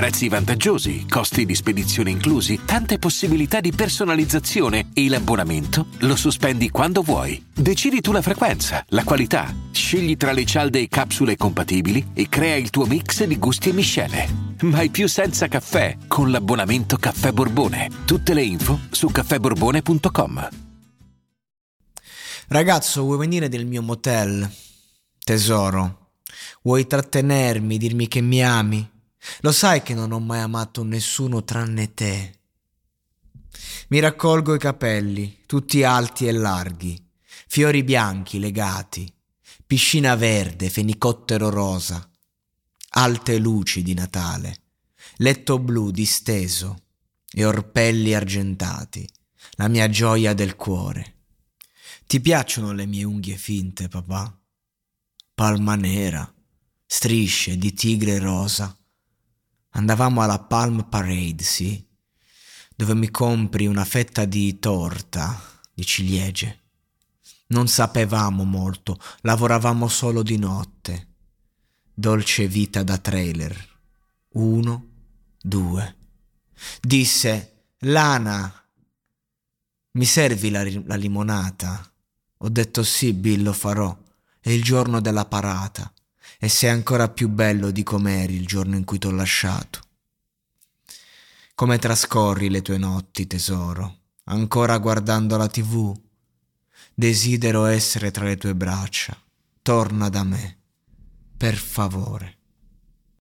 Prezzi vantaggiosi, costi di spedizione inclusi, tante possibilità di personalizzazione e l'abbonamento lo sospendi quando vuoi. Decidi tu la frequenza, la qualità, scegli tra le cialde e capsule compatibili e crea il tuo mix di gusti e miscele. Mai più senza caffè con l'abbonamento Caffè Borbone. Tutte le info su caffèborbone.com. Ragazzo, vuoi venire nel mio motel? Tesoro, vuoi trattenermi, dirmi che mi ami? Lo sai che non ho mai amato nessuno tranne te. Mi raccolgo i capelli, tutti alti e larghi, fiori bianchi legati, piscina verde, fenicottero rosa, alte luci di Natale, letto blu disteso e orpelli argentati, la mia gioia del cuore. Ti piacciono le mie unghie finte, papà? palma nera, strisce di tigre rosa. Andavamo alla Palm Parade, sì, dove mi compri una fetta di torta di ciliegie. Non sapevamo molto, lavoravamo solo di notte. Dolce vita da trailer. Uno, due. Disse, Lana, mi servi la, la limonata? Ho detto sì, Bill, lo farò è il giorno della parata e sei ancora più bello di com'eri il giorno in cui t'ho lasciato. Come trascorri le tue notti, tesoro, ancora guardando la tv? Desidero essere tra le tue braccia. Torna da me, per favore.